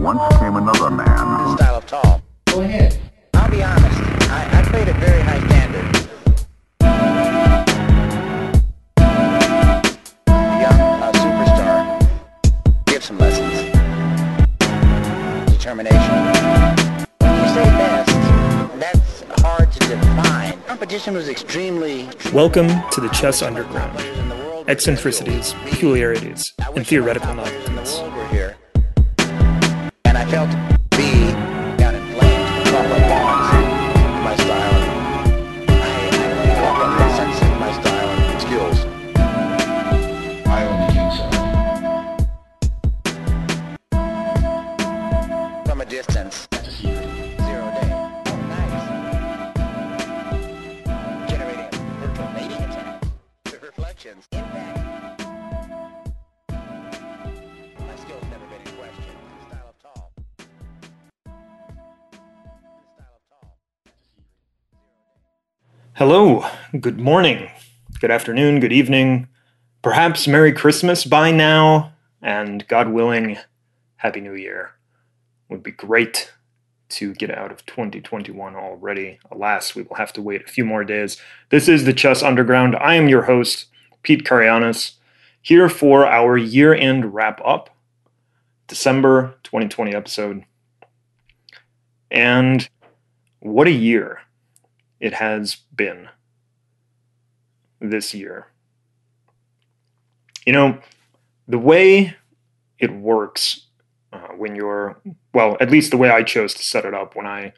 once came another man. style of tall. Go ahead. I'll be honest. I, I played a very high standard. Young uh, superstar. Give some lessons. Determination. You say best, that's hard to define. Competition was extremely. Welcome to the Chess Underground. Eccentricities, peculiarities, and theoretical novelties. Hello, good morning, good afternoon, good evening, perhaps Merry Christmas by now, and God willing, Happy New Year. Would be great to get out of 2021 already. Alas, we will have to wait a few more days. This is the Chess Underground. I am your host, Pete Karagianis, here for our year end wrap up, December 2020 episode. And what a year it has been this year. You know, the way it works uh, when you're, well, at least the way I chose to set it up when I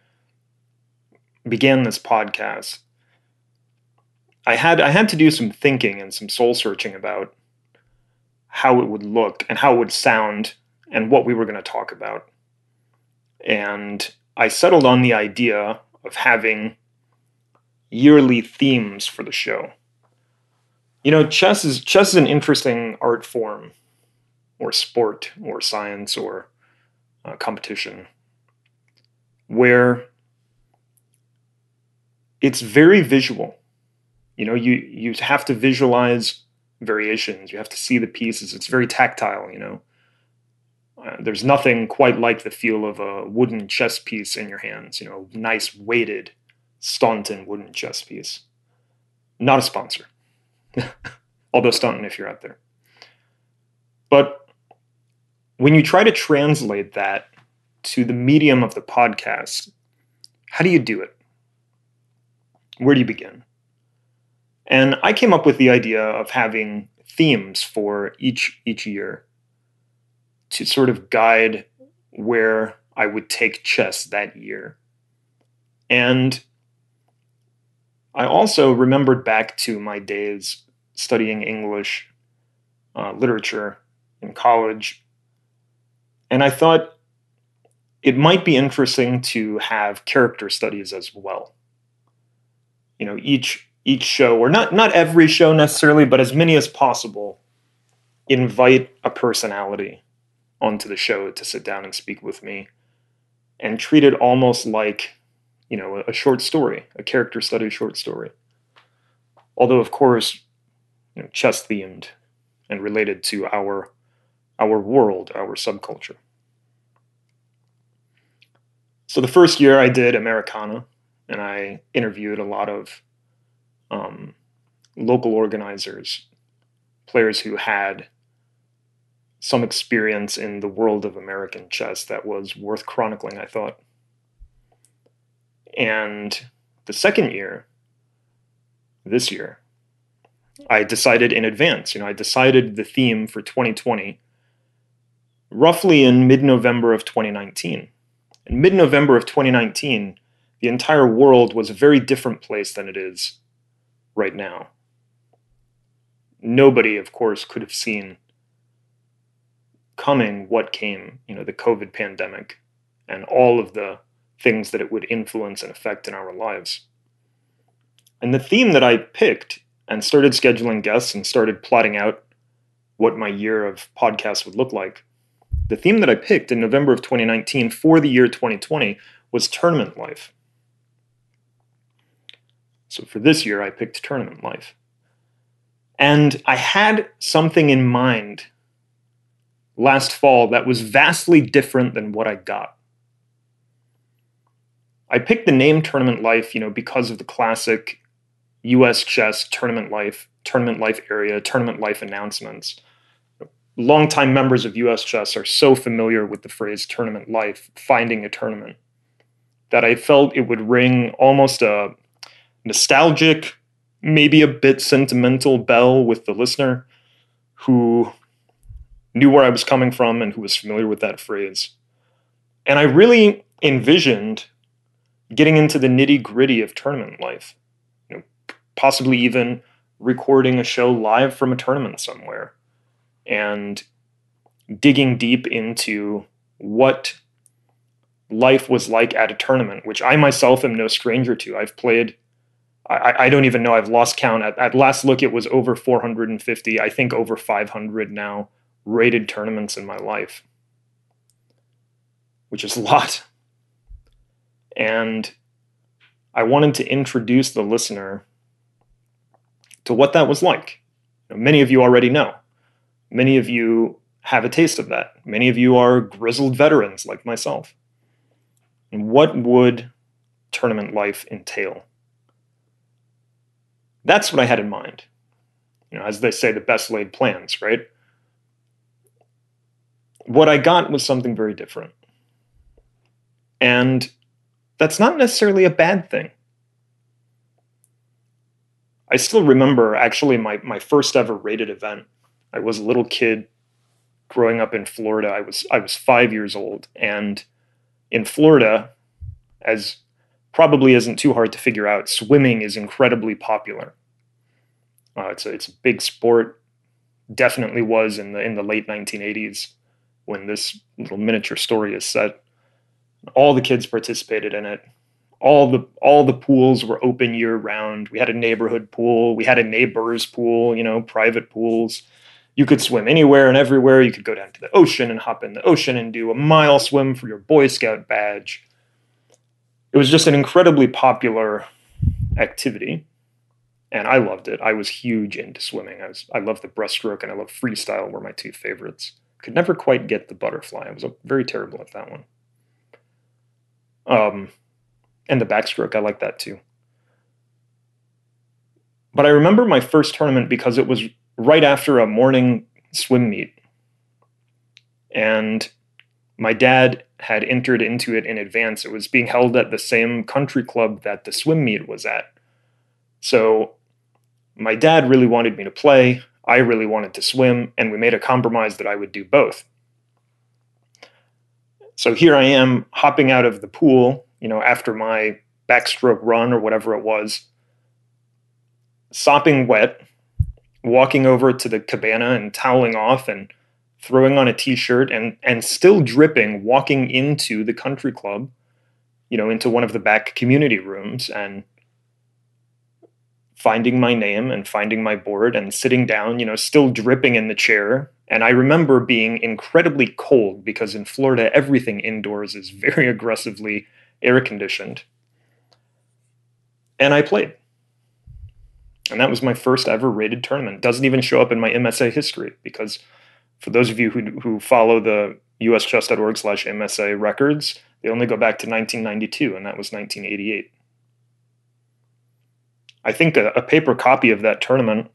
began this podcast, I had I had to do some thinking and some soul searching about how it would look and how it would sound and what we were going to talk about. And I settled on the idea of having yearly themes for the show. You know, chess is chess is an interesting art form, or sport, or science, or uh, competition, where it's very visual. You know, you you have to visualize variations. You have to see the pieces. It's very tactile. You know, uh, there's nothing quite like the feel of a wooden chess piece in your hands. You know, nice weighted Staunton wooden chess piece. Not a sponsor. Although Staunton, if you're out there. But when you try to translate that to the medium of the podcast, how do you do it? Where do you begin? And I came up with the idea of having themes for each each year to sort of guide where I would take chess that year. And I also remembered back to my days studying English uh, literature in college. And I thought it might be interesting to have character studies as well. You know, each each show, or not not every show necessarily, but as many as possible, invite a personality onto the show to sit down and speak with me and treat it almost like you know, a, short story, a character study short story. Although, of course, you know, chess themed and related to our our world, our subculture. So the first year I did Americana, and I interviewed a lot of um, local organizers, players who had some experience in the world of American chess that was worth chronicling, I thought. And the second year, this year, I decided in advance. You know, I decided the theme for 2020 roughly in mid November of 2019. In mid November of 2019, the entire world was a very different place than it is right now. Nobody, of course, could have seen coming what came, you know, the COVID pandemic and all of the things that it would influence and affect in our lives. And the theme that I picked and started scheduling guests and started plotting out what my year of podcasts would look like, the theme that I picked in November of 2019 for the year 2020 was tournament life. So for this year, I picked tournament life. And I had something in mind last fall that was vastly different than what I got. I picked the name Tournament Life, you know, because of the classic US chess tournament life, tournament life area, tournament life announcements. Longtime members of US chess are so familiar with the phrase tournament life, finding a tournament, that I felt it would ring almost a nostalgic, maybe a bit sentimental bell with the listener who knew where I was coming from and who was familiar with that phrase. And I really envisioned getting into the nitty gritty of tournament life, you know, possibly even recording a show live from a tournament somewhere and digging deep into what life was like at a tournament, which I myself am no stranger to. I've played, I, I don't even know, I've lost count. At, at last look, it was over 450, I think over 500 now rated tournaments in my life, which is a lot. And I wanted to introduce the listener to what that was like. many of you already know. Many of you have a taste of that. Many of you are grizzled veterans like myself. And what would tournament life entail? That's what I had in mind. You know, as they say, the best laid plans, right? What I got was something very different. And that's not necessarily a bad thing. I still remember actually my, my first ever rated event. I was a little kid growing up in Florida. I was I was five years old. And in Florida, as probably isn't too hard to figure out, swimming is incredibly popular. Uh, it's a it's a big sport. Definitely was in the in the late 1980s when this little miniature story is set. All the kids participated in it. All the all the pools were open year round. We had a neighborhood pool. We had a neighbor's pool. You know, private pools. You could swim anywhere and everywhere. You could go down to the ocean and hop in the ocean and do a mile swim for your Boy Scout badge. It was just an incredibly popular activity and I loved it. I was huge into swimming. I was I loved the breaststroke and I love freestyle were my two favorites. Could never quite get the butterfly. I was very terrible at that one. Um, and the backstroke, I like that too. But I remember my first tournament because it was right after a morning swim meet. And my dad had entered into it in advance. It was being held at the same country club that the swim meet was at. So my dad really wanted me to play. I really wanted to swim, and we made a compromise that I would do both. So here I am hopping out of the pool, you know, after my backstroke run or whatever it was, sopping wet, walking over to the cabana and toweling off and throwing on a t-shirt and and still dripping, walking into the country club, you know, into one of the back community rooms and finding my name and finding my board and sitting down, you know, still dripping in the chair. And I remember being incredibly cold because in Florida, everything indoors is very aggressively air conditioned. And I played. And that was my first ever rated tournament. Doesn't even show up in my MSA history because for those of you who, who follow the uschess.org slash MSA records, they only go back to 1992, and that was 1988. I think a, a paper copy of that tournament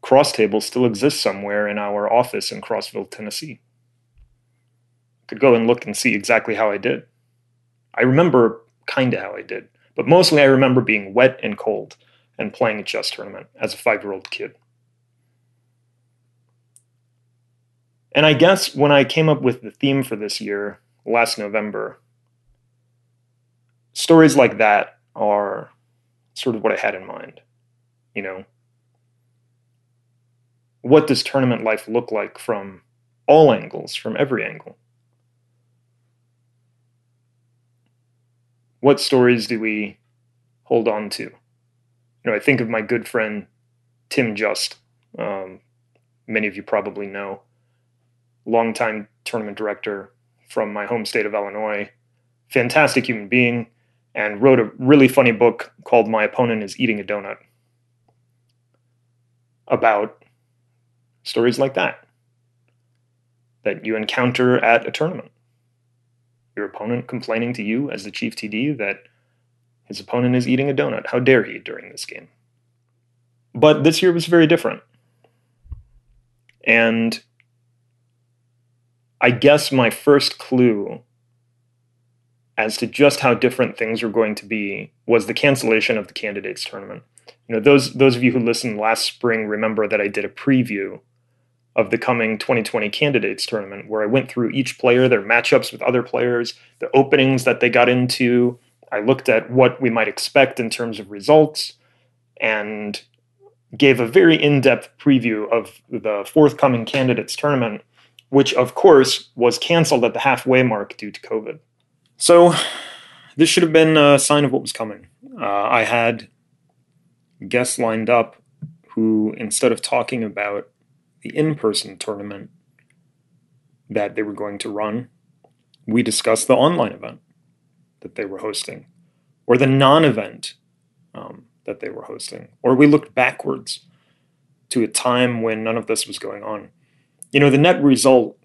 cross table still exists somewhere in our office in Crossville, Tennessee. I Could go and look and see exactly how I did. I remember kind of how I did, but mostly I remember being wet and cold and playing a chess tournament as a five year old kid. And I guess when I came up with the theme for this year, last November, stories like that are sort of what I had in mind. You know, what does tournament life look like from all angles, from every angle? What stories do we hold on to? You know, I think of my good friend Tim Just. Um, many of you probably know, longtime tournament director from my home state of Illinois. Fantastic human being and wrote a really funny book called My Opponent is Eating a Donut about stories like that. that you encounter at a tournament. Your opponent complaining to you as the chief TD that his opponent is eating a donut. How dare he during this game? But this year was very different. And I guess my first clue as to just how different things were going to be was the cancellation of the candidates tournament. You know, those those of you who listened last spring remember that I did a preview of the coming 2020 candidates tournament where I went through each player, their matchups with other players, the openings that they got into. I looked at what we might expect in terms of results and gave a very in-depth preview of the forthcoming candidates tournament, which of course was canceled at the halfway mark due to COVID. So this should have been a sign of what was coming. Uh, I had guests lined up who, instead of talking about the in person tournament that they were going to run, we discussed the online event that they were hosting, or the non event um, that they were hosting, or we looked backwards to a time when none of this was going on. You know, the net result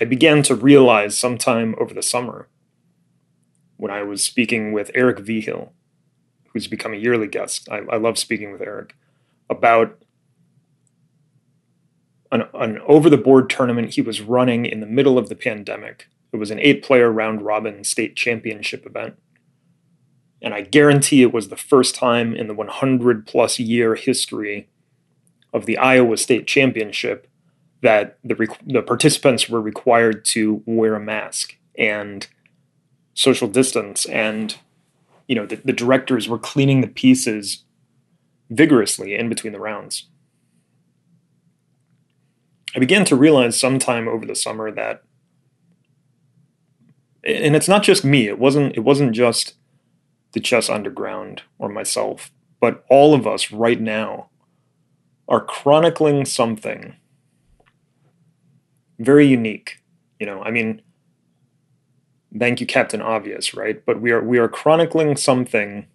I began to realize sometime over the summer when I was speaking with Eric Vigil, who's become a yearly guest. I, I love speaking with Eric about an, an over the board tournament he was running in the middle of the pandemic. It was an eight player round robin state championship event. And I guarantee it was the first time in the 100 plus year history of the Iowa State Championship that the, the participants were required to wear a mask and social distance. And, you know, the, the directors were cleaning the pieces vigorously in between the rounds. I began to realize sometime over the summer that and it's not just me, it wasn't it wasn't just the chess underground or myself, but all of us right now are chronicling something very unique. You know, I mean, thank you, Captain Obvious, right? But we are we are chronicling something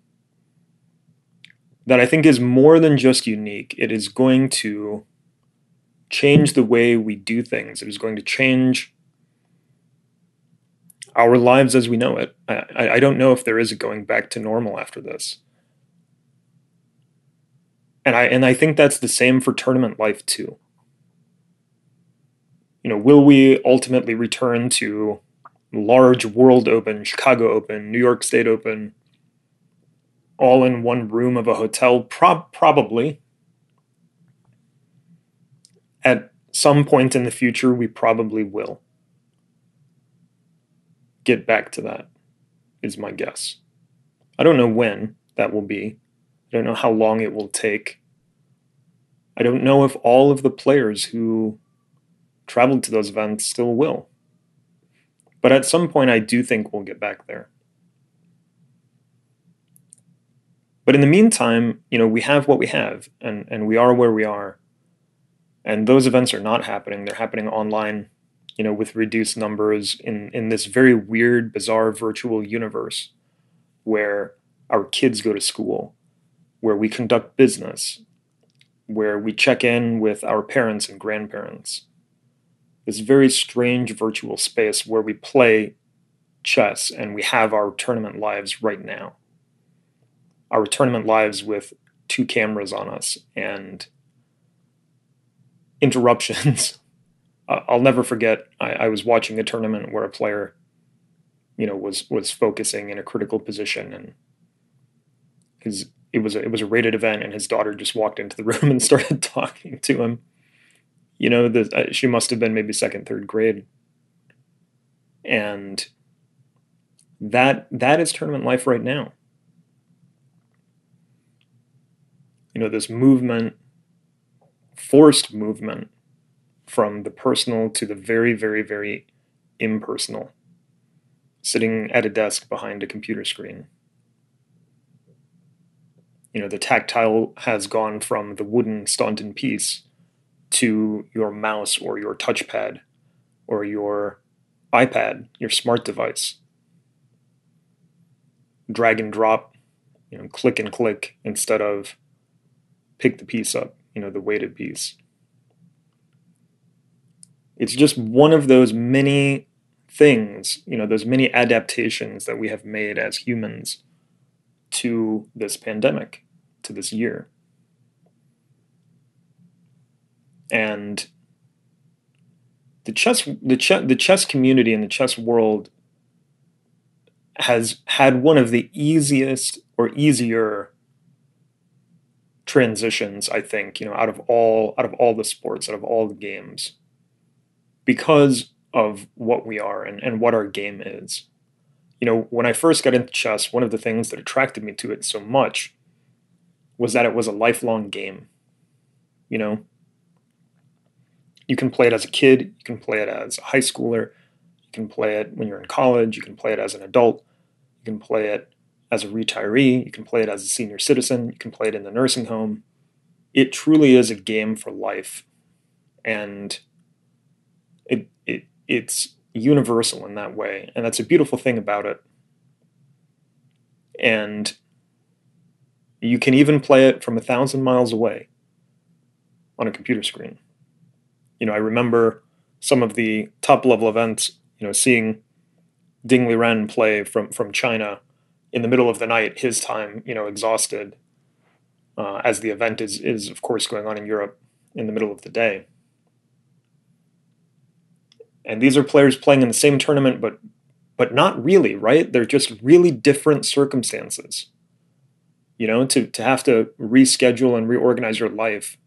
that I think is more than just unique. It is going to change the way we do things. It is going to change our lives as we know it. I, I don't know if there is a going back to normal after this. And I and I think that's the same for tournament life too. You know, will we ultimately return to large World Open, Chicago Open, New York State Open, all in one room of a hotel? Pro- probably. At some point in the future, we probably will get back to that, is my guess. I don't know when that will be. I don't know how long it will take. I don't know if all of the players who traveled to those events still will. But at some point, I do think we'll get back there. But in the meantime, you know, we have what we have, and, and we are where we are. And those events are not happening. They're happening online you know, with reduced numbers in, in this very weird, bizarre virtual universe where our kids go to school, where we conduct business, where we check in with our parents and grandparents. This very strange virtual space where we play chess and we have our tournament lives right now. Our tournament lives with two cameras on us and interruptions I'll never forget. I, I, was watching a tournament where a player, you know, was was focusing in a critical position, and his it was a, it was a rated event, and his daughter just walked into the room and started talking to him. You know, the, uh, she must have been maybe second, third grade, and that that is tournament life right now. You know, this movement, forced movement from the personal to the very, very, very impersonal, sitting at a desk behind a computer screen. You know, the tactile has gone from the wooden Staunton piece to your mouse or your touchpad or your iPad, your smart device. Drag and drop, you know, click and click instead of pick the piece up, you know, the weighted piece. It's just one of those many things, you know, those many adaptations that we have made as humans to this pandemic, to this year. And the chess the chess the chess community and the chess world has had one of the easiest or easier transitions i think you know out of all out of all the sports out of all the games because of what we are and, and what our game is. You know when i first got into chess one of the things that attracted me to it so much was that it was a lifelong game you know you can play it as a kid, you can play it as a high schooler, you can play it when you're in college, you can play it as an adult, you can play it as a retiree, you can play it as a senior citizen, you can play it in the nursing home. It truly is a game for life. And it, it it's universal in that way. And that's a beautiful thing about it. And you can even play it from a thousand miles away on a computer screen you know, I remember some of the top level events, you know, seeing Ding Liren play from from China in the middle of the night, his time, you know, exhausted, uh, as the event is is of course going on in Europe in the middle of the day. And these are players playing in the same tournament, but but not really, right? They're just really different circumstances. You know, to to have to reschedule and reorganize your life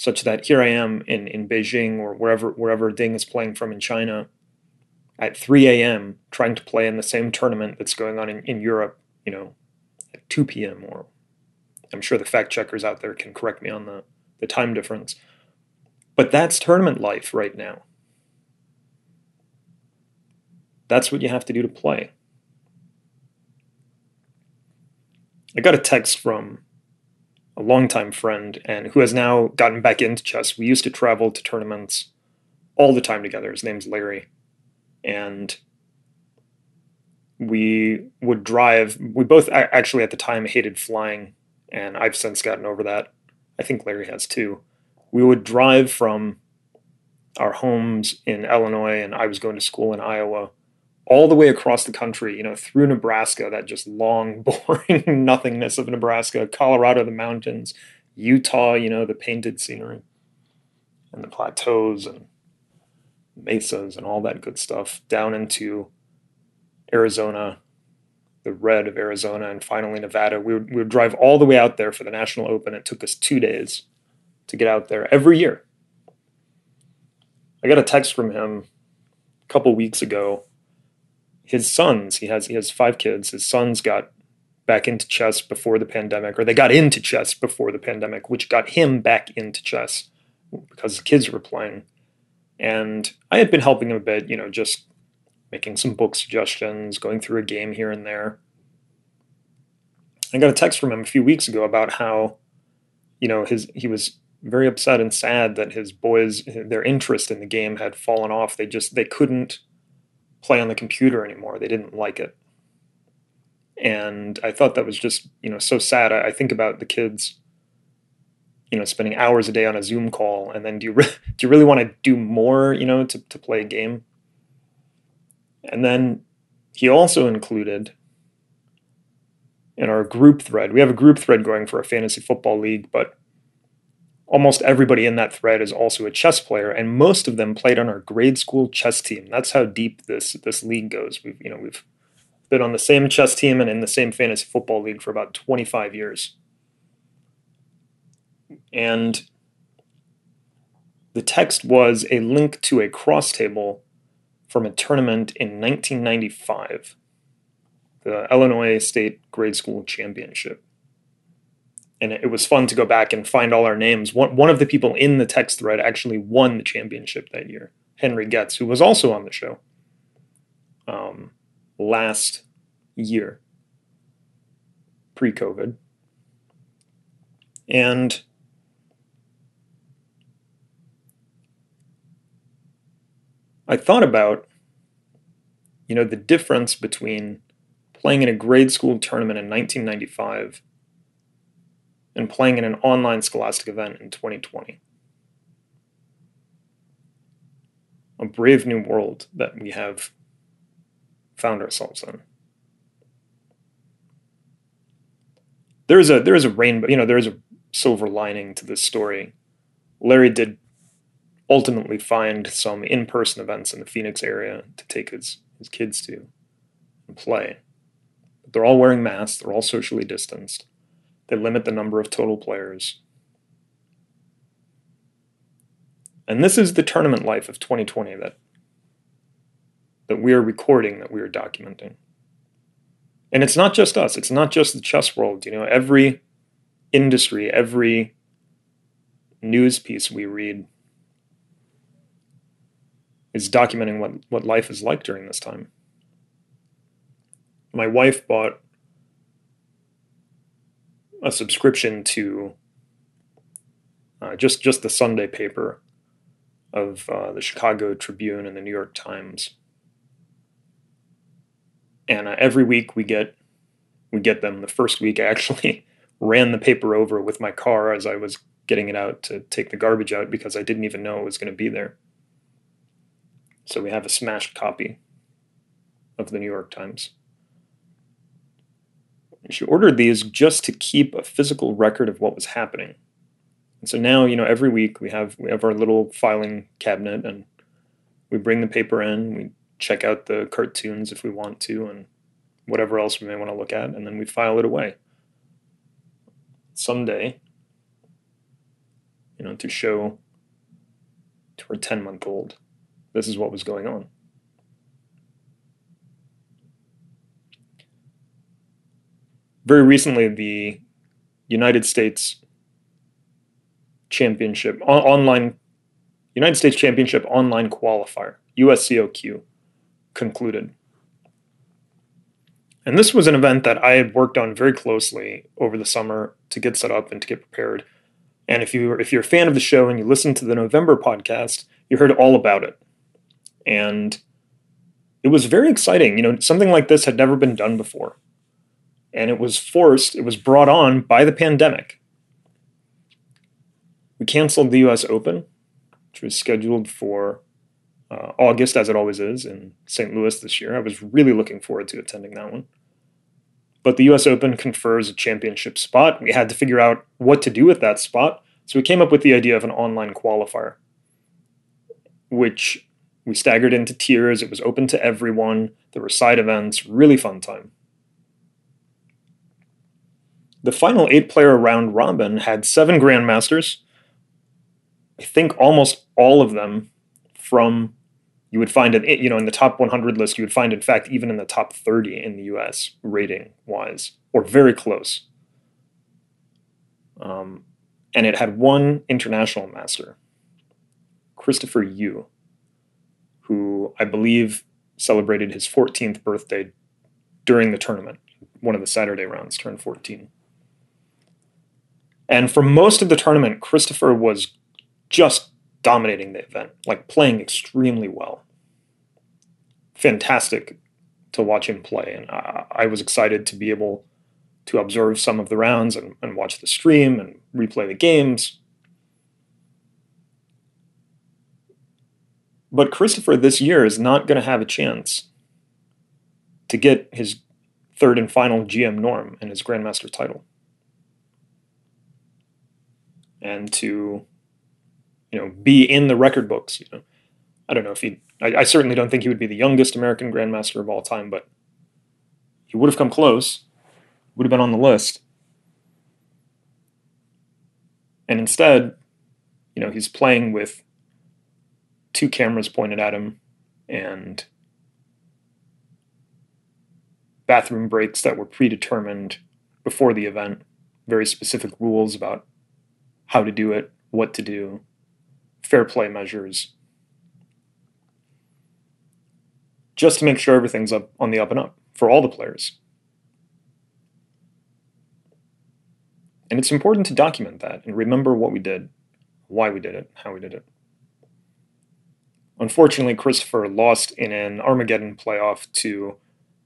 such that here I am in, in Beijing or wherever wherever Ding is playing from in China at 3 a.m. trying to play in the same tournament that's going on in, in Europe, you know, at 2 p.m. or I'm sure the fact checkers out there can correct me on the, the time difference. But that's tournament life right now. That's what you have to do to play. I got a text from a longtime friend and who has now gotten back into chess. We used to travel to tournaments all the time together. His name's Larry. And we would drive. We both actually at the time hated flying, and I've since gotten over that. I think Larry has too. We would drive from our homes in Illinois, and I was going to school in Iowa all the way across the country, you know, through Nebraska, that just long, boring nothingness of Nebraska, Colorado, the mountains, Utah, you know, the painted scenery, and the plateaus and mesas and all that good stuff, down into Arizona, the red of Arizona, and finally Nevada. We would, we would drive all the way out there for the National Open. It took us two days to get out there every year. I got a text from him a couple weeks ago his sons, he has he has five kids. His sons got back into chess before the pandemic, or they got into chess before the pandemic, which got him back into chess because the kids were playing. And I had been helping him a bit, you know, just making some book suggestions, going through a game here and there. I got a text from him a few weeks ago about how, you know, his he was very upset and sad that his boys their interest in the game had fallen off. They just they couldn't play on the computer anymore. They didn't like it. And I thought that was just, you know, so sad. I, I think about the kids, you know, spending hours a day on a Zoom call, and then do you re- do you really want to do more, you know, to, to play a game? And then he also included in our group thread. We have a group thread going for a fantasy football league, but almost everybody in that thread is also a chess player, and most of them played on our grade school chess team. That's how deep this this league goes. We've you know we've been on the same chess team and in the same fantasy football league for about 25 years. And the text was a link to a cross table from a tournament in 1995, the Illinois State Grade School Championship and it was fun to go back and find all our names. One one of the people in the text thread actually won the championship that year, Henry Getz, who was also on the show um, last year, pre-COVID, and I thought about, you know, the difference between playing in a grade school tournament in 1995 and playing in an online scholastic event in 2020. a brave new world that we have found ourselves in. There is a there is a rainbow, you know, there is a silver lining to this story. Larry did ultimately find some in-person events in the Phoenix area to take his, his kids to and play. But they're all wearing masks, they're all socially distanced. They limit the number of total players. And this is the tournament life of 2020 that that we are recording, that we are documenting. And it's not just us, it's not just the chess world, you know, every industry, every news piece we read is documenting what, what life is like during this time. My wife bought a subscription to uh, just just the Sunday paper of uh, the Chicago Tribune and the New York Times, and uh, every week we get we get them. The first week I actually ran the paper over with my car as I was getting it out to take the garbage out because I didn't even know it was going to be there. So we have a smashed copy of the New York Times. She ordered these just to keep a physical record of what was happening. And so now, you know, every week we have we have our little filing cabinet and we bring the paper in, we check out the cartoons if we want to and whatever else we may want to look at and then we file it away. Someday, you know, to show to our 10 month old this is what was going on. Very recently, the United States Championship on- online United States Championship online qualifier USCOQ concluded. And this was an event that I had worked on very closely over the summer to get set up and to get prepared. And if you if you're a fan of the show and you listen to the November podcast, you heard all about it and it was very exciting. You know, something like this had never been done before, and it was forced. It was brought on by the pandemic. We canceled the U.S. Open, which was scheduled for uh, August, as it always is, in St. Louis this year. I was really looking forward to attending that one. But the US Open confers a championship spot. We had to figure out what to do with that spot. So we came up with the idea of an online qualifier, which we staggered into tiers. It was open to everyone. There were side events, really fun time. The final eight player round robin had seven grandmasters. I think almost all of them from you would find it you know in the top 100 list you would find in fact even in the top 30 in the US rating wise or very close. Um, and it had one international master, Christopher Yu who I believe celebrated his 14th birthday during the tournament. One of the Saturday rounds turned 14. And for most of the tournament, Christopher was just dominating the event, like playing extremely well. Fantastic to watch him play. And I, I was excited to be able to observe some of the rounds and, and watch the stream and replay the games. But Christopher this year is not going to have a chance to get his third and final GM norm and his Grandmaster title. And to, you know, be in the record books, you know. I don't know if he I, I certainly don't think he would be the youngest American Grandmaster of all time, but he would have come close, would have been on the list. And instead, you know, he's playing with two cameras pointed at him and bathroom breaks that were predetermined before the event, very specific rules about how to do it, what to do, fair play measures, just to make sure everything's up on the up and up for all the players. And it's important to document that and remember what we did, why we did it, how we did it. Unfortunately, Christopher lost in an Armageddon playoff to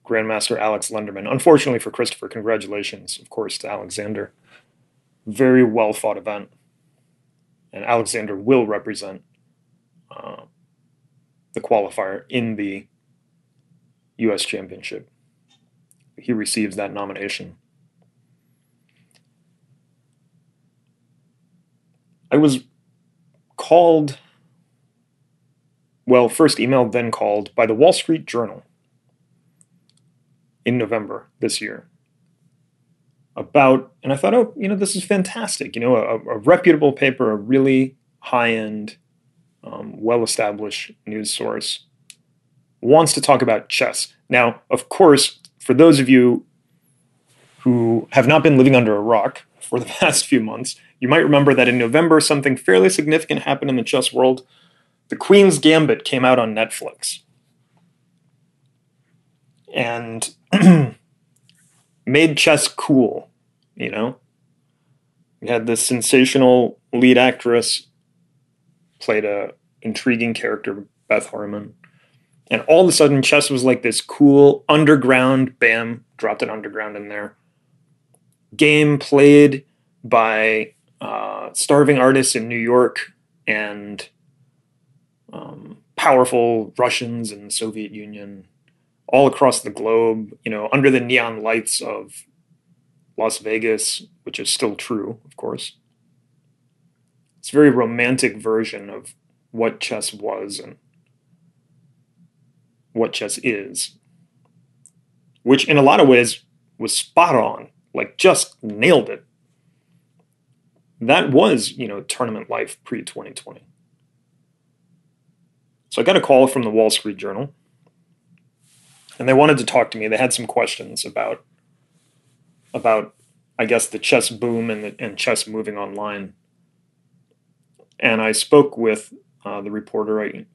Grandmaster Alex Lenderman. Unfortunately for Christopher, congratulations, of course, to Alexander. Very well fought event. And Alexander will represent uh, the qualifier in the U.S. Championship. He receives that nomination. I was called, well, first emailed, then called by the Wall Street Journal in November this year about, and I thought, oh, you know, this is fantastic. You know, a, a reputable paper, a really high end, um, well established news source wants to talk about chess. Now, of course, for those of you who have not been living under a rock for the past few months, you might remember that in November, something fairly significant happened in the chess world. The Queen's Gambit came out on Netflix. And made chess cool, you know? We had this sensational lead actress, played a intriguing character, Beth Harmon. And all of a sudden, chess was like this cool underground, bam, dropped an underground in there. Game played by uh, starving artists in New York and um, powerful Russians the Soviet Union all across the globe, you know, under the neon lights of Las Vegas, which is still true, of course. It's a very romantic version of what chess was and what chess is, which in a lot of ways was spot on, like just nailed it. That was, you know, tournament life pre 2020. So I got a call from the Wall Street Journal and they wanted to talk to me. They had some questions about about I guess the chess boom and the, and chess moving online. And I spoke with uh, the reporter. I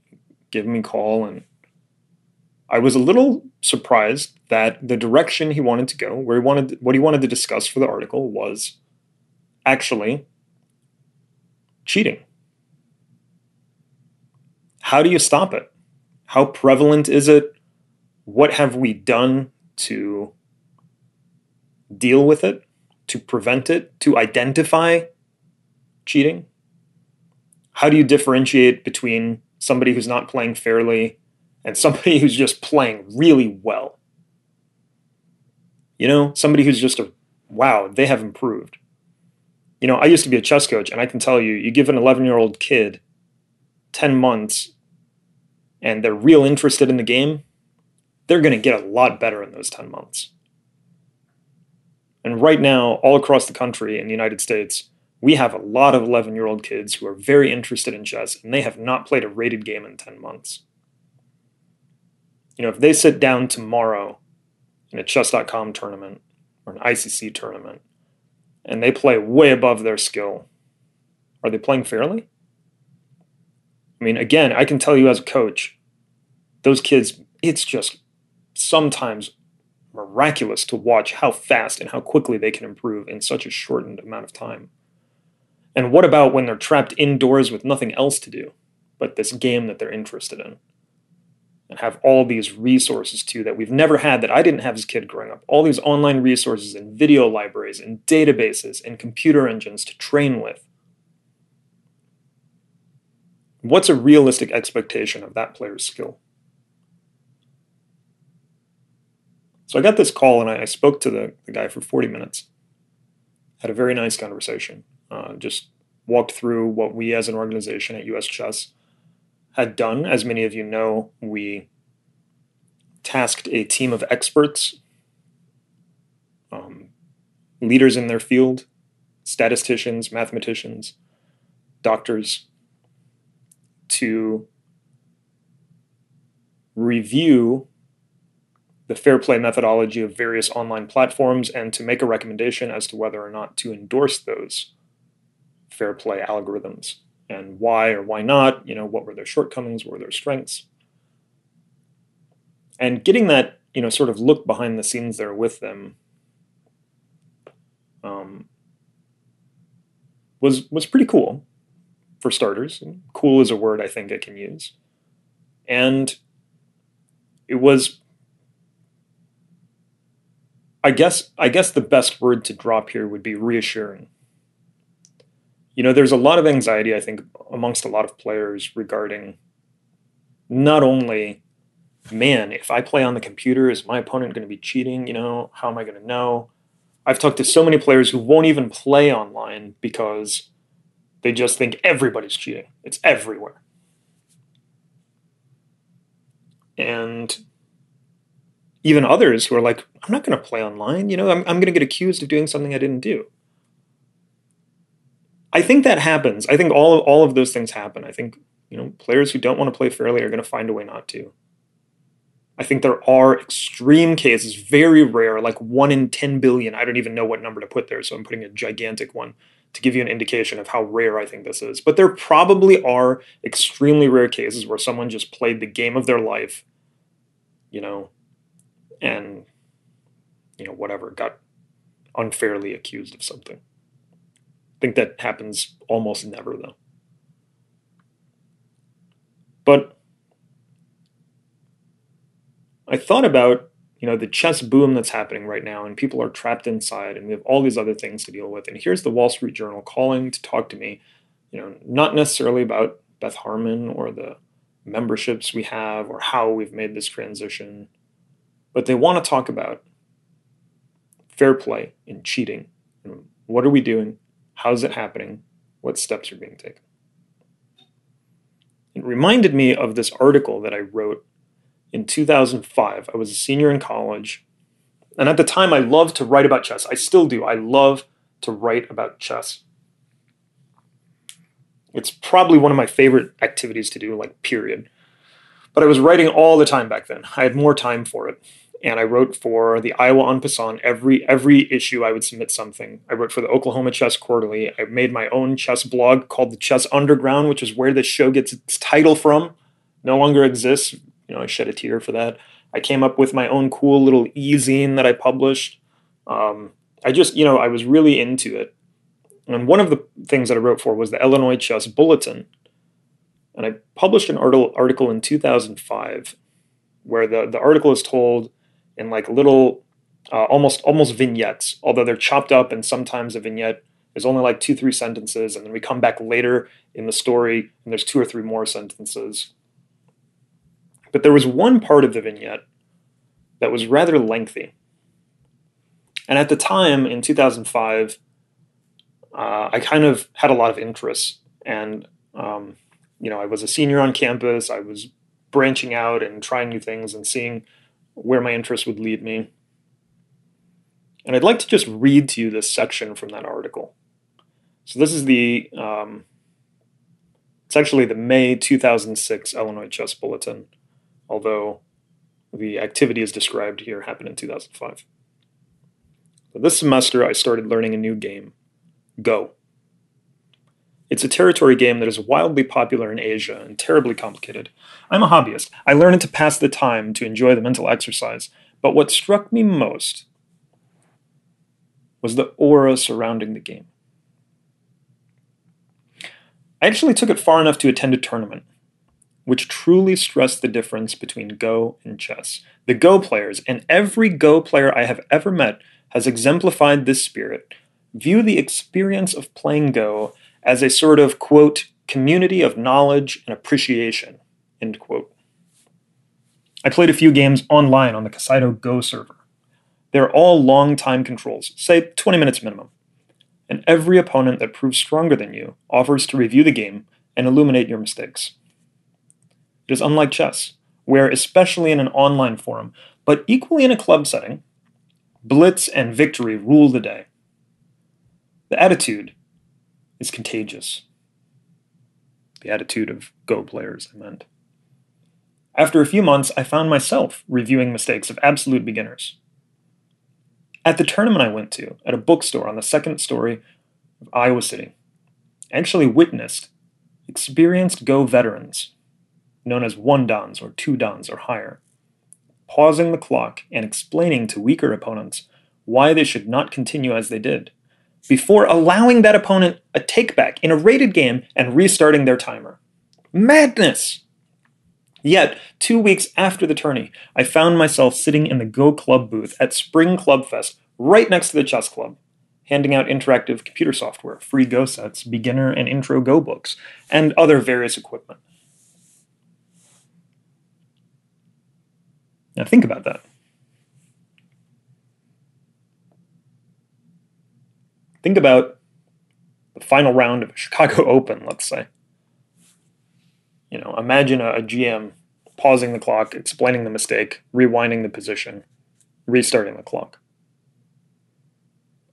gave me a call, and I was a little surprised that the direction he wanted to go, where he wanted what he wanted to discuss for the article, was actually cheating. How do you stop it? How prevalent is it? What have we done to deal with it, to prevent it, to identify cheating? How do you differentiate between somebody who's not playing fairly and somebody who's just playing really well? You know, somebody who's just a wow, they have improved. You know, I used to be a chess coach, and I can tell you, you give an 11 year old kid 10 months and they're real interested in the game, they're going to get a lot better in those 10 months. And right now, all across the country in the United States, we have a lot of 11 year old kids who are very interested in chess and they have not played a rated game in 10 months. You know, if they sit down tomorrow in a chess.com tournament or an ICC tournament and they play way above their skill, are they playing fairly? I mean, again, I can tell you as a coach, those kids, it's just sometimes miraculous to watch how fast and how quickly they can improve in such a shortened amount of time. And what about when they're trapped indoors with nothing else to do but this game that they're interested in? And have all these resources too that we've never had that I didn't have as a kid growing up. All these online resources and video libraries and databases and computer engines to train with. What's a realistic expectation of that player's skill? So I got this call and I, I spoke to the, the, guy for 40 minutes. Had a very nice conversation. Uh, just walked through what we as an organization at US Chess had done. As many of you know, we tasked a team of experts, um, leaders in their field, statisticians, mathematicians, doctors, to review the fair play methodology of various online platforms and to make a recommendation as to whether or not to endorse those fair play algorithms and why or why not, you know, what were their shortcomings, what were their strengths. And getting that, you know, sort of look behind the scenes there with them um, was was pretty cool for starters. Cool is a word I think I can use. And it was I guess I guess the best word to drop here would be reassuring. You know, there's a lot of anxiety I think amongst a lot of players regarding not only, man, if I play on the computer, is my opponent going to be cheating? You know, how am I going to know? I've talked to so many players who won't even play online because they just think everybody's cheating. It's everywhere. And even others who are like, I'm not going to play online. You know, I'm, I'm going to get accused of doing something I didn't do. I think that happens. I think all all of those things happen. I think you know players who don't want to play fairly are going to find a way not to. I think there are extreme cases, very rare, like one in 10 billion. I don't even know what number to put there, so I'm putting a gigantic one to give you an indication of how rare I think this is. But there probably are extremely rare cases where someone just played the game of their life, you know, and, you know, whatever, got unfairly accused of something. I think that happens almost never, though. But I thought about, you know, the chess boom that's happening right now, and people are trapped inside, and we have all these other things to deal with. And here's the Wall Street Journal calling to talk to me, you know, not necessarily about Beth Harmon or the memberships we have or how we've made this transition, but they want to talk about fair play and cheating. What are we doing? How's it happening? What steps are being taken? It reminded me of this article that I wrote in 2005. I was a senior in college. And at the time, I loved to write about chess. I still do. I love to write about chess. It's probably one of my favorite activities to do, like, period. But I was writing all the time back then. I had more time for it and I wrote for the Iowa En Passant. Every every issue, I would submit something. I wrote for the Oklahoma Chess Quarterly. I made my own chess blog called the Chess Underground, which is where this show gets its title from. No longer exists. You know, I shed a tear for that. I came up with my own cool little e-zine that I published. Um, I just, you know, I was really into it. And one of the things that I wrote for was the Illinois Chess Bulletin. And I published an article in 2005 where the, the article is told in like little uh, almost almost vignettes although they're chopped up and sometimes a vignette is only like two three sentences and then we come back later in the story and there's two or three more sentences. But there was one part of the vignette that was rather lengthy. And at the time in 2005 uh, i kind of had a lot of interest and um, you know i was a senior on campus i was branching out and trying new things and seeing where my interests would lead me. And I'd like to just read to you this section from that article. So this is the, um, it's actually the May 2006 Illinois Chess Bulletin, although the activities described here happened in 2005. So this semester, I started learning a new game, Go. It's a territory game that is wildly popular in Asia and terribly complicated. I'm a hobbyist. I learn it to pass the time, to enjoy the mental exercise. But what struck me most was the aura surrounding the game. I actually took it far enough to attend a tournament, which truly stressed the difference between Go and chess. The Go players, and every Go player I have ever met, has exemplified this spirit. View the experience of playing Go as a sort of, quote, community of knowledge and appreciation, end quote. I played a few games online on the Kiseido Go server. They're all long time controls, say 20 minutes minimum. And every opponent that proves stronger than you offers to review the game and illuminate your mistakes. It is unlike chess, where, especially in an online forum, but equally in a club setting, blitz and victory rule the day. The attitude is contagious. The attitude of Go players, I meant. After a few months, I found myself reviewing mistakes of absolute beginners. At the tournament I went to, at a bookstore on the second story of Iowa City, I actually witnessed experienced Go veterans, known as one dans or two dans or higher, pausing the clock and explaining to weaker opponents why they should not continue as they did before allowing that opponent a takeback in a rated game and restarting their timer. Madness! Yet, two weeks after the tourney, I found myself sitting in the Go Club booth at Spring Club Fest, right next to the chess club, handing out interactive computer software, free Go sets, beginner and intro Go books, and other various equipment. Now think about that. Think about the final round of a Chicago Open, let's say. You know, imagine a, a GM pausing the clock, explaining the mistake, rewinding the position, restarting the clock.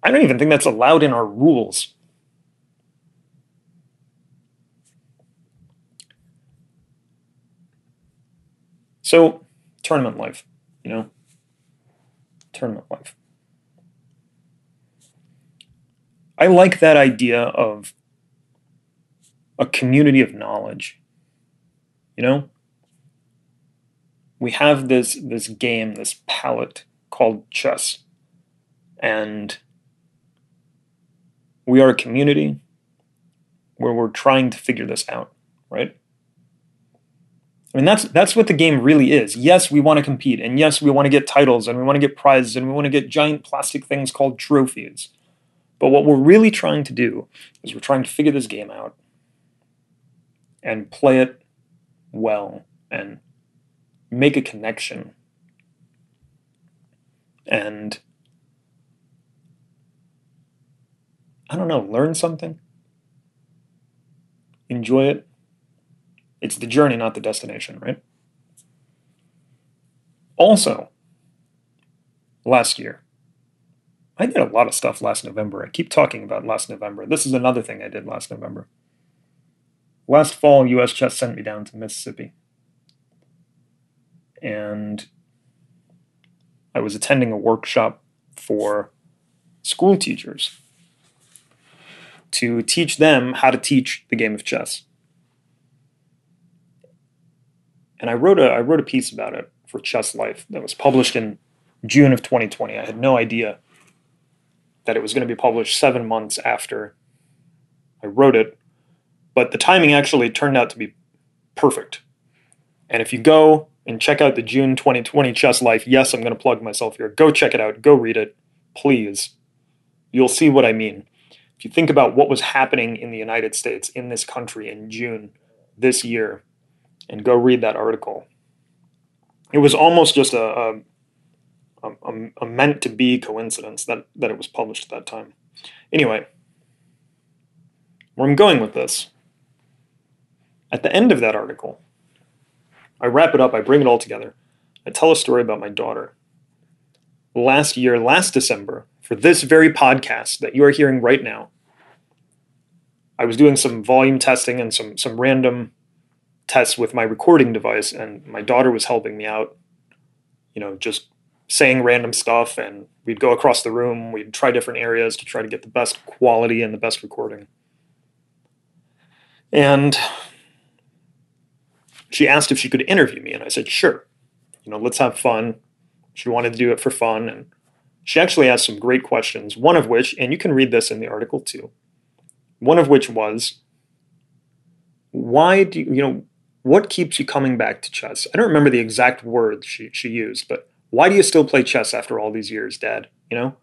I don't even think that's allowed in our rules. So, tournament life, you know, tournament life. I like that idea of a community of knowledge. You know, we have this this game, this palette called chess, and we are a community where we're trying to figure this out, right? I mean, that's that's what the game really is. Yes, we want to compete, and yes, we want to get titles, and we want to get prizes, and we want to get giant plastic things called trophies. But what we're really trying to do is we're trying to figure this game out and play it well and make a connection and I don't know, learn something, enjoy it. It's the journey, not the destination, right? Also, last year, I did a lot of stuff last November. I keep talking about last November. This is another thing I did last November. Last fall, US Chess sent me down to Mississippi. And I was attending a workshop for school teachers to teach them how to teach the game of chess. And I wrote a I wrote a piece about it for Chess Life that was published in June of 2020. I had no idea that it was going to be published 7 months after I wrote it, but the timing actually turned out to be perfect. And if you go and check out the June 2020 Chess Life, yes, I'm going to plug myself here. Go check it out. Go read it, please. You'll see what I mean. If you think about what was happening in the United States, in this country in June this year, and go read that article, it was almost just a, a, a, a meant to be coincidence that, that it was published at that time. Anyway, where I'm going with this, at the end of that article, I wrap it up, I bring it all together. I tell a story about my daughter. Last year, last December, for this very podcast that you are hearing right now, I was doing some volume testing and some some random tests with my recording device, and my daughter was helping me out. You know, just saying random stuff, and we'd go across the room. We'd try different areas to try to get the best quality and the best recording. And she asked if she could interview me, and I said, sure. You know, let's have fun. She wanted to do it for fun, and she actually asked some great questions, one of which, and you can read this in the article too, one of which was, why do you, you know, what keeps you coming back to chess? I don't remember the exact words she, she used, but why do you still play chess after all these years, Dad? You know?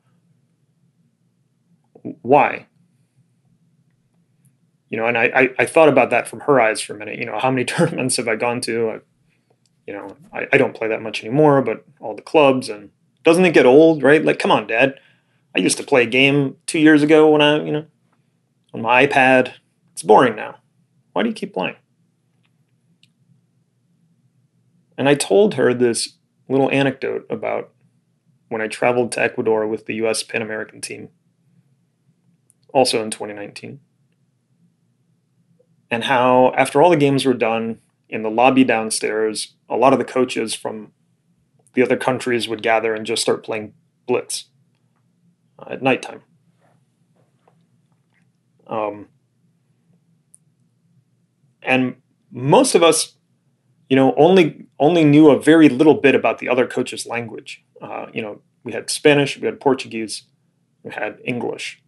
Why? You know, and I, I, I thought about that from her eyes for a minute. You know, how many tournaments have I gone to? I, you know, I, I don't play that much anymore, but all the clubs and doesn't it get old, right? Like, come on, Dad. I used to play a game two years ago when I, you know, on my iPad. It's boring now. Why do you keep playing? And I told her this little anecdote about when I traveled to Ecuador with the US Pan American team, also in 2019. And how, after all the games were done, in the lobby downstairs, a lot of the coaches from the other countries would gather and just start playing blitz uh, at nighttime. Um, and most of us, you know, only only knew a very little bit about the other coach's language. Uh, you know, we had Spanish, we had Portuguese, we had English,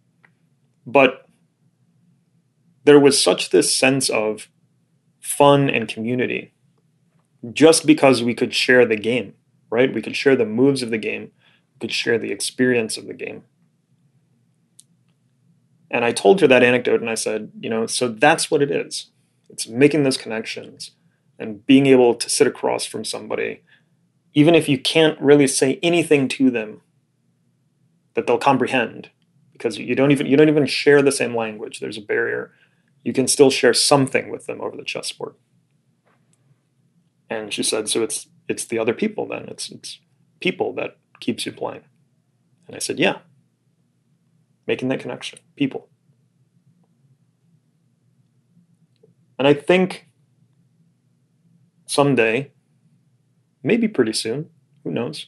but there was such this sense of fun and community just because we could share the game, right? We could share the moves of the game, we could share the experience of the game. And I told her that anecdote and I said, you know, so that's what it is. It's making those connections and being able to sit across from somebody, even if you can't really say anything to them that they'll comprehend because you don't even you don't even share the same language. There's a barrier. You can still share something with them over the chessboard. And she said so it's it's the other people then. It's it's people that keeps you playing. And i said yeah. Making that connection. People. And i think someday maybe pretty soon who knows?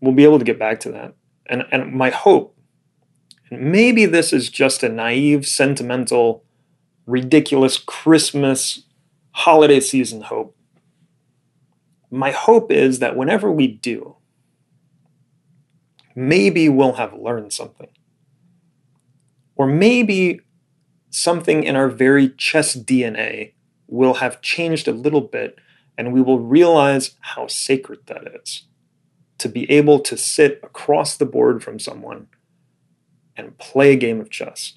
We'll be able to get back to that. And and my hope and maybe this is just a naive sentimental ridiculous christmas holiday season hope. My hope is that whenever we do maybe we'll have learned something. Or maybe something in our very chess dna will have changed a little bit and we will realize how sacred that is to be able to sit across the board from someone and play a game of chess.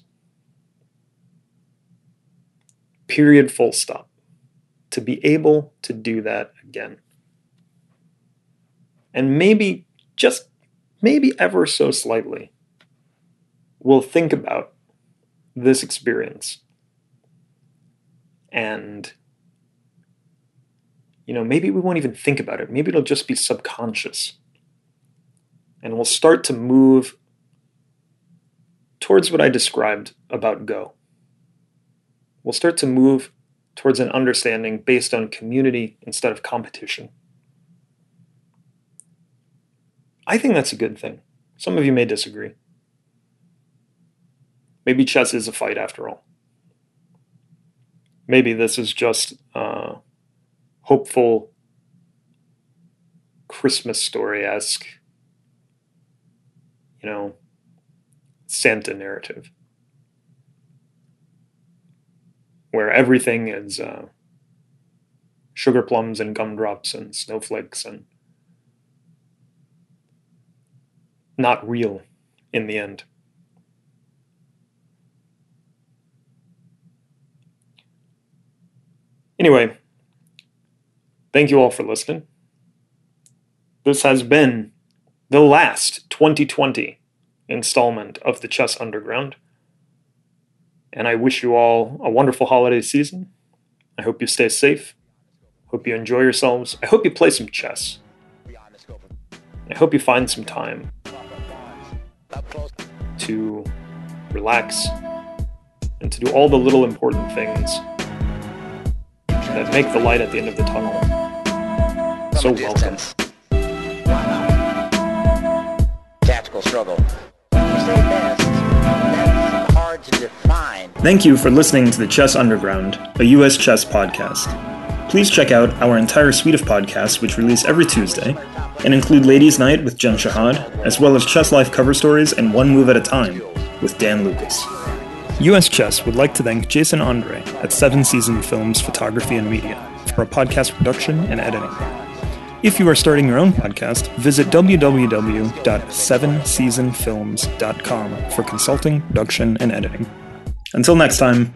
Period, full stop. To be able to do that again. And maybe, just maybe ever so slightly, we'll think about this experience. And, you know, maybe we won't even think about it. Maybe it'll just be subconscious and we'll start to move towards what I described about Go. We'll start to move towards an understanding based on community instead of competition. I think that's a good thing. Some of you may disagree. Maybe chess is a fight after all. Maybe this is just a hopeful Christmas story esque you know, Santa narrative, where everything is uh, sugar plums and gumdrops and snowflakes and not real in the end. Anyway, thank you all for listening. This has been the last 2020 installment of the Chess Underground. And I wish you all a wonderful holiday season. I hope you stay safe. Hope you enjoy yourselves. I hope you play some chess. I hope you find some time to relax and to do all the little important things that make the light at the end of the tunnel so welcome. Tactical struggle. When you say best, that's hard to define. Thank you for listening to the Chess Underground, a US chess podcast. Please check out our entire suite of podcasts, which release every Tuesday, and include Ladies' Night with Jen Shahade, as well as Chess Life cover stories and One Move at a Time with Dan Lucas. US Chess would like to thank Jason Andre at Seven Season Films Photography and Media for our podcast production and editing. If you are starting your own podcast, visit www.sevenseasonfilms.com for consulting, production, and editing. Until next time,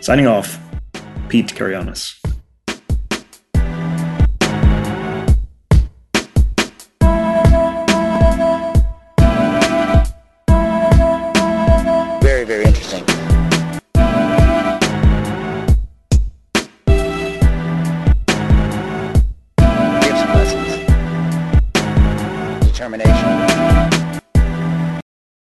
signing off, Pete Karagianis.